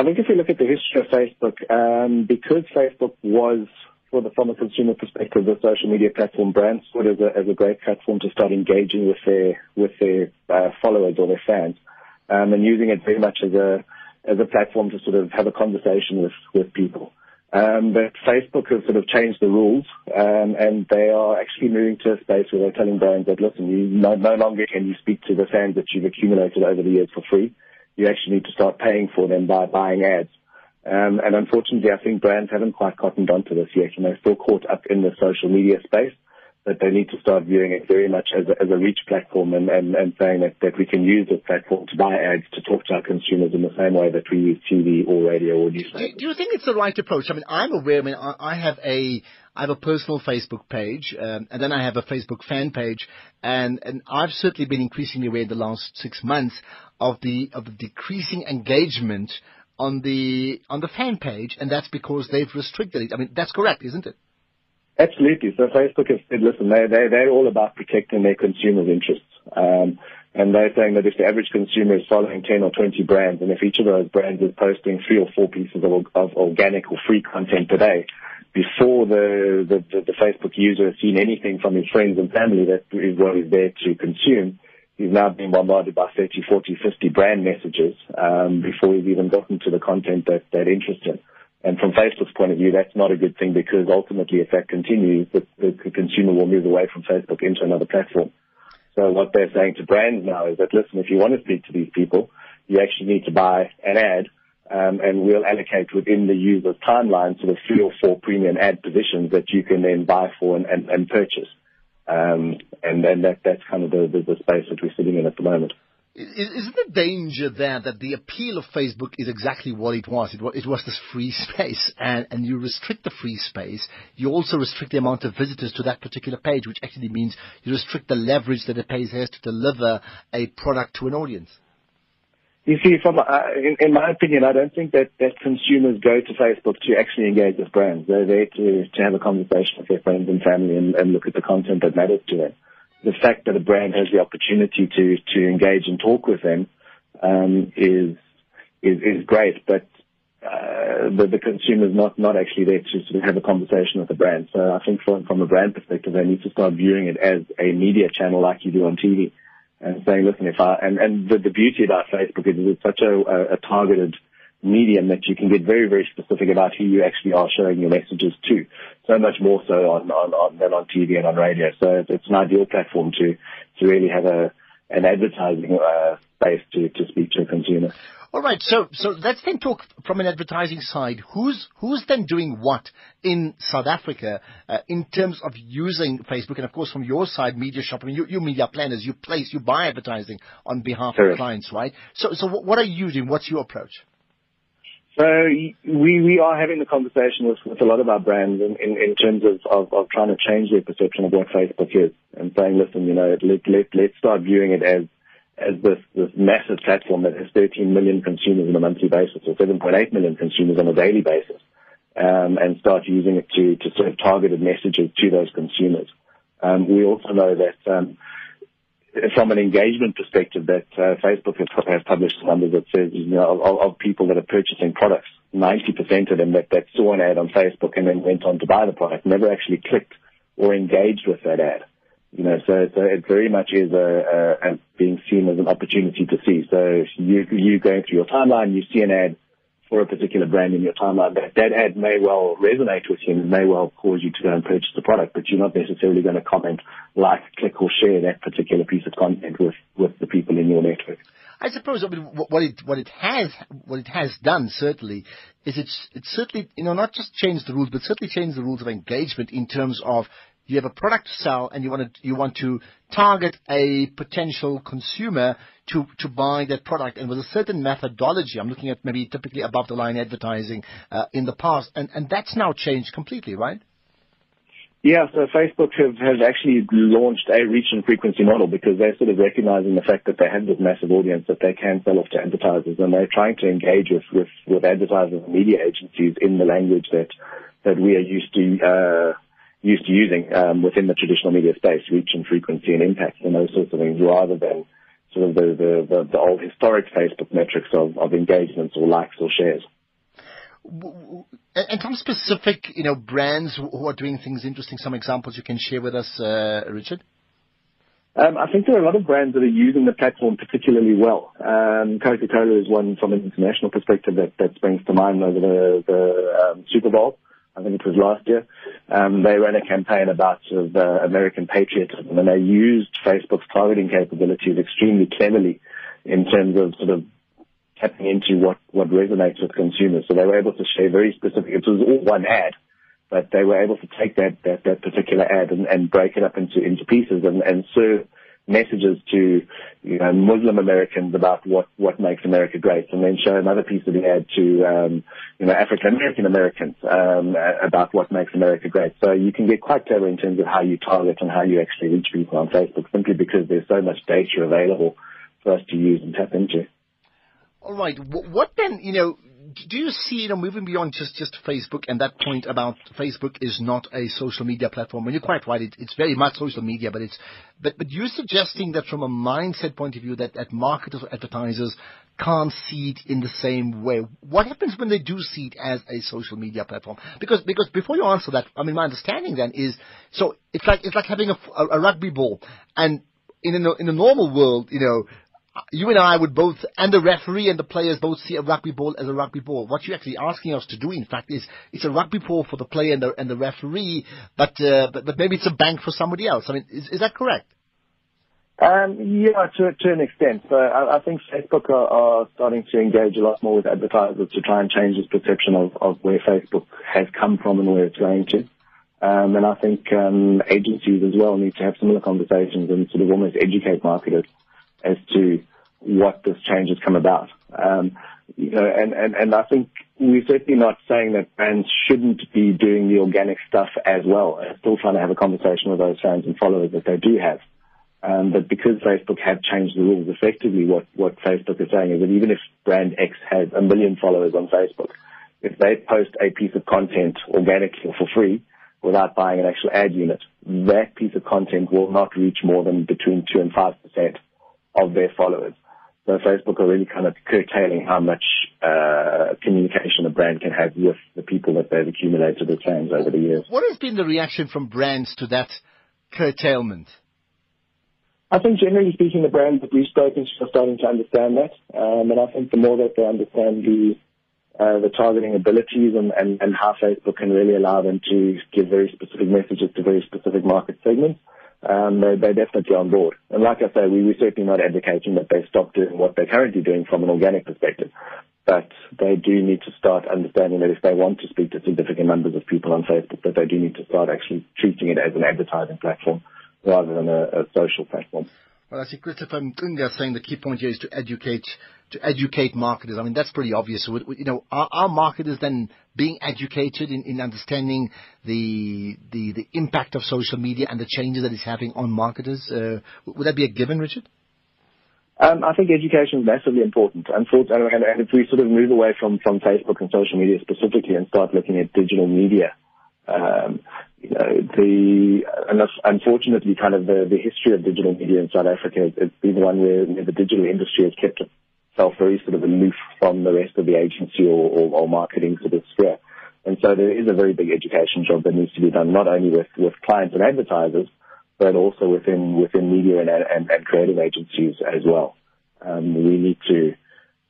I think if you look at the history of Facebook, um, because Facebook was, for the, from a consumer perspective, the social media platform, brands saw it as a, as a great platform to start engaging with their with their uh, followers or their fans, um, and using it very much as a as a platform to sort of have a conversation with with people. Um, but Facebook has sort of changed the rules, um, and they are actually moving to a space where they're telling brands that listen, you no, no longer can you speak to the fans that you've accumulated over the years for free you actually need to start paying for them by buying ads. Um, and unfortunately, I think brands haven't quite cottoned onto this yet, and they're still caught up in the social media space. But they need to start viewing it very much as a, as a reach platform and, and, and saying that, that we can use this platform to buy ads to talk to our consumers in the same way that we use TV or radio or newspaper. Do, do you think it's the right approach? I mean, I'm aware. I mean, I, I have a I have a personal Facebook page, um, and then I have a Facebook fan page, and, and I've certainly been increasingly aware in the last six months of the of the decreasing engagement on the on the fan page, and that's because they've restricted it. I mean, that's correct, isn't it? Absolutely. So Facebook has said, listen, they they they're all about protecting their consumers' interests. Um, and they're saying that if the average consumer is following 10 or 20 brands, and if each of those brands is posting three or four pieces of, of organic or free content per day, before the, the, the, Facebook user has seen anything from his friends and family that is what is there to consume, he's now being bombarded by 30, 40, 50 brand messages um, before he's even gotten to the content that, that interests him. And from Facebook's point of view, that's not a good thing because ultimately, if that continues, the, the consumer will move away from Facebook into another platform. So what they're saying to brands now is that, listen, if you want to speak to these people, you actually need to buy an ad and we'll allocate within the user's timeline sort of three or four premium ad positions that you can then buy for and, purchase. Um, and that's kind of the, space that we're sitting in at the moment. Isn't the danger there that the appeal of Facebook is exactly what it was? It was, it was this free space, and, and you restrict the free space. You also restrict the amount of visitors to that particular page, which actually means you restrict the leverage that a page has to deliver a product to an audience. You see, from uh, in, in, my opinion, I don't think that, that consumers go to Facebook to actually engage with brands. They're there to, to have a conversation with their friends and family and, and look at the content that matters to them. The fact that a brand has the opportunity to, to engage and talk with them um, is, is is great, but uh, the, the consumer is not, not actually there to sort of have a conversation with the brand. So I think from, from a brand perspective, they need to start viewing it as a media channel like you do on TV and saying, listen, if I, and, and the, the beauty about Facebook is it's such a, a, targeted medium that you can get very, very specific about who you actually are showing your messages to. So much more so on, on, on than on TV and on radio. So it's an ideal platform to, to really have a, an advertising uh, space to, to speak to a consumer. All right, so so let's then talk from an advertising side. Who's who's then doing what in South Africa uh, in terms of using Facebook, and of course from your side, media shop. I mean, you, you media planners, you place, you buy advertising on behalf of clients, right? So so what are you doing? What's your approach? So we we are having the conversation with, with a lot of our brands in, in, in terms of, of, of trying to change their perception of what Facebook is and saying, listen, you know, let, let, let's start viewing it as as this, this massive platform that has 13 million consumers on a monthly basis or 7.8 million consumers on a daily basis, um, and start using it to, to sort of targeted messages to those consumers. Um, we also know that um, from an engagement perspective, that uh, Facebook has, published numbers that says you know of, of people that are purchasing products, 90% of them that, that saw an ad on Facebook and then went on to buy the product never actually clicked or engaged with that ad. You know, so, so it very much is a, a, a being seen as an opportunity to see. So you, you going through your timeline, you see an ad for a particular brand in your timeline, that, that ad may well resonate with you and may well cause you to go and purchase the product, but you're not necessarily going to comment, like, click or share that particular piece of content with, with the people in your network. I suppose I mean, what it what it has what it has done certainly is it's it's certainly you know not just changed the rules but certainly changed the rules of engagement in terms of you have a product to sell and you want to, you want to target a potential consumer to, to buy that product and with a certain methodology. I'm looking at maybe typically above the line advertising uh, in the past and, and that's now changed completely, right? Yeah, so Facebook have, have actually launched a reach and frequency model because they're sort of recognizing the fact that they have this massive audience that they can sell off to advertisers and they're trying to engage with, with, with advertisers and media agencies in the language that, that we are used to, uh, used to using um, within the traditional media space, reach and frequency and impact and those sorts of things, rather than sort of the, the, the, the old historic Facebook metrics of, of engagements or likes or shares. And some specific, you know, brands who are doing things interesting, some examples you can share with us, uh, Richard? Um, I think there are a lot of brands that are using the platform particularly well. Um, Coca-Cola is one from an international perspective that, that springs to mind over the, the um, Super Bowl. I think it was last year. Um, they ran a campaign about sort of uh, American patriotism, and they used Facebook's targeting capabilities extremely cleverly in terms of sort of tapping into what, what resonates with consumers. So they were able to share very specific, it was all one ad, but they were able to take that, that, that particular ad and, and break it up into, into pieces and, and serve messages to you know Muslim Americans about what what makes America great, and then show another piece of the ad to um, you know African American Americans um, about what makes America great. So you can get quite clever in terms of how you target and how you actually reach people on Facebook, simply because there's so much data available for us to use and tap into. All right. What then, you know, do you see, you know, moving beyond just, just Facebook and that point about Facebook is not a social media platform? And you're quite right. It, it's very much social media, but it's, but, but you're suggesting that from a mindset point of view that, that marketers or advertisers can't see it in the same way. What happens when they do see it as a social media platform? Because, because before you answer that, I mean, my understanding then is, so it's like, it's like having a, a, a rugby ball and in a, in a normal world, you know, you and I would both, and the referee and the players both see a rugby ball as a rugby ball. What you're actually asking us to do, in fact, is it's a rugby ball for the player and the, and the referee, but, uh, but, but maybe it's a bank for somebody else. I mean, is, is that correct? Um, yeah, to, to an extent. So I, I think Facebook are, are, starting to engage a lot more with advertisers to try and change this perception of, of where Facebook has come from and where it's going to. Um, and I think um, agencies as well need to have similar conversations and sort of almost educate marketers as to what this change has come about. Um, you know, and, and, and I think we're certainly not saying that brands shouldn't be doing the organic stuff as well. I'm still trying to have a conversation with those fans and followers that they do have. Um, but because Facebook have changed the rules, effectively what, what Facebook is saying is that even if brand X has a million followers on Facebook, if they post a piece of content organically or for free without buying an actual ad unit, that piece of content will not reach more than between 2 and 5% of their followers. So Facebook are really kind of curtailing how much uh, communication a brand can have with the people that they've accumulated as fans over the years. What has been the reaction from brands to that curtailment? I think generally speaking, the brands that we've spoken to are starting to understand that, um, and I think the more that they understand the uh, the targeting abilities and, and, and how Facebook can really allow them to give very specific messages to very specific market segments, um, they, they're definitely on board. And like I say, we, we're certainly not advocating that they stop doing what they're currently doing from an organic perspective. But they do need to start understanding that if they want to speak to significant numbers of people on Facebook, that they do need to start actually treating it as an advertising platform rather than a, a social platform. Well, I see Christopher Mcinga saying the key point here is to educate to educate marketers. I mean, that's pretty obvious. So, you know, are, marketers then being educated in, in understanding the, the the impact of social media and the changes that it's having on marketers? Uh, would that be a given, Richard? Um, I think education is massively important. And, and, if we sort of move away from, from Facebook and social media specifically and start looking at digital media, um, you know, the unfortunately, kind of the, the history of digital media in South Africa has been one where, where the digital industry has kept itself very sort of aloof from the rest of the agency or, or, or marketing sort of sphere. And so there is a very big education job that needs to be done, not only with, with clients and advertisers, but also within within media and, and, and creative agencies as well. Um, we need to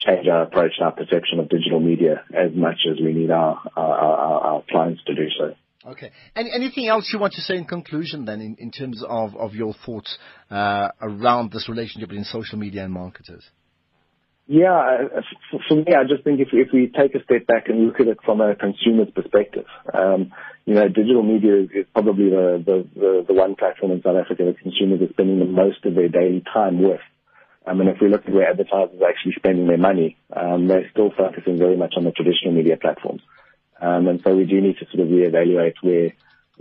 change our approach our perception of digital media as much as we need our, our, our, our clients to do so. Okay. Any, anything else you want to say in conclusion then in, in terms of, of your thoughts uh, around this relationship between social media and marketers? Yeah, for me, I just think if, if we take a step back and look at it from a consumer's perspective, um, you know, digital media is, probably the, the, the, the, one platform in South Africa that consumers are spending the most of their daily time with. I mean, if we look at where advertisers are actually spending their money, um, they're still focusing very much on the traditional media platforms. Um, and so we do need to sort of reevaluate where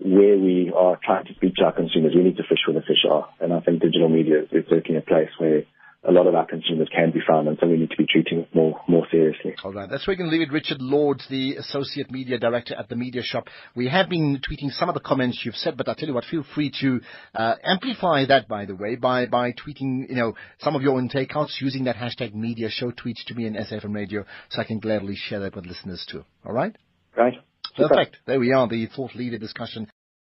where we are trying to to our consumers. We need to fish where the fish are. And I think digital media is, certainly a place where a lot of our consumers can be found, and so we need to be treating it more more seriously. All right, that's where we can leave it. Richard Lords, the Associate Media Director at the Media Shop. We have been tweeting some of the comments you've said, but I tell you what, feel free to uh, amplify that, by the way, by by tweeting, you know, some of your own takeouts using that hashtag Media Show. Tweet to me and SAFM Radio, so I can gladly share that with listeners too. All right. Perfect. There we are, the thought leader discussion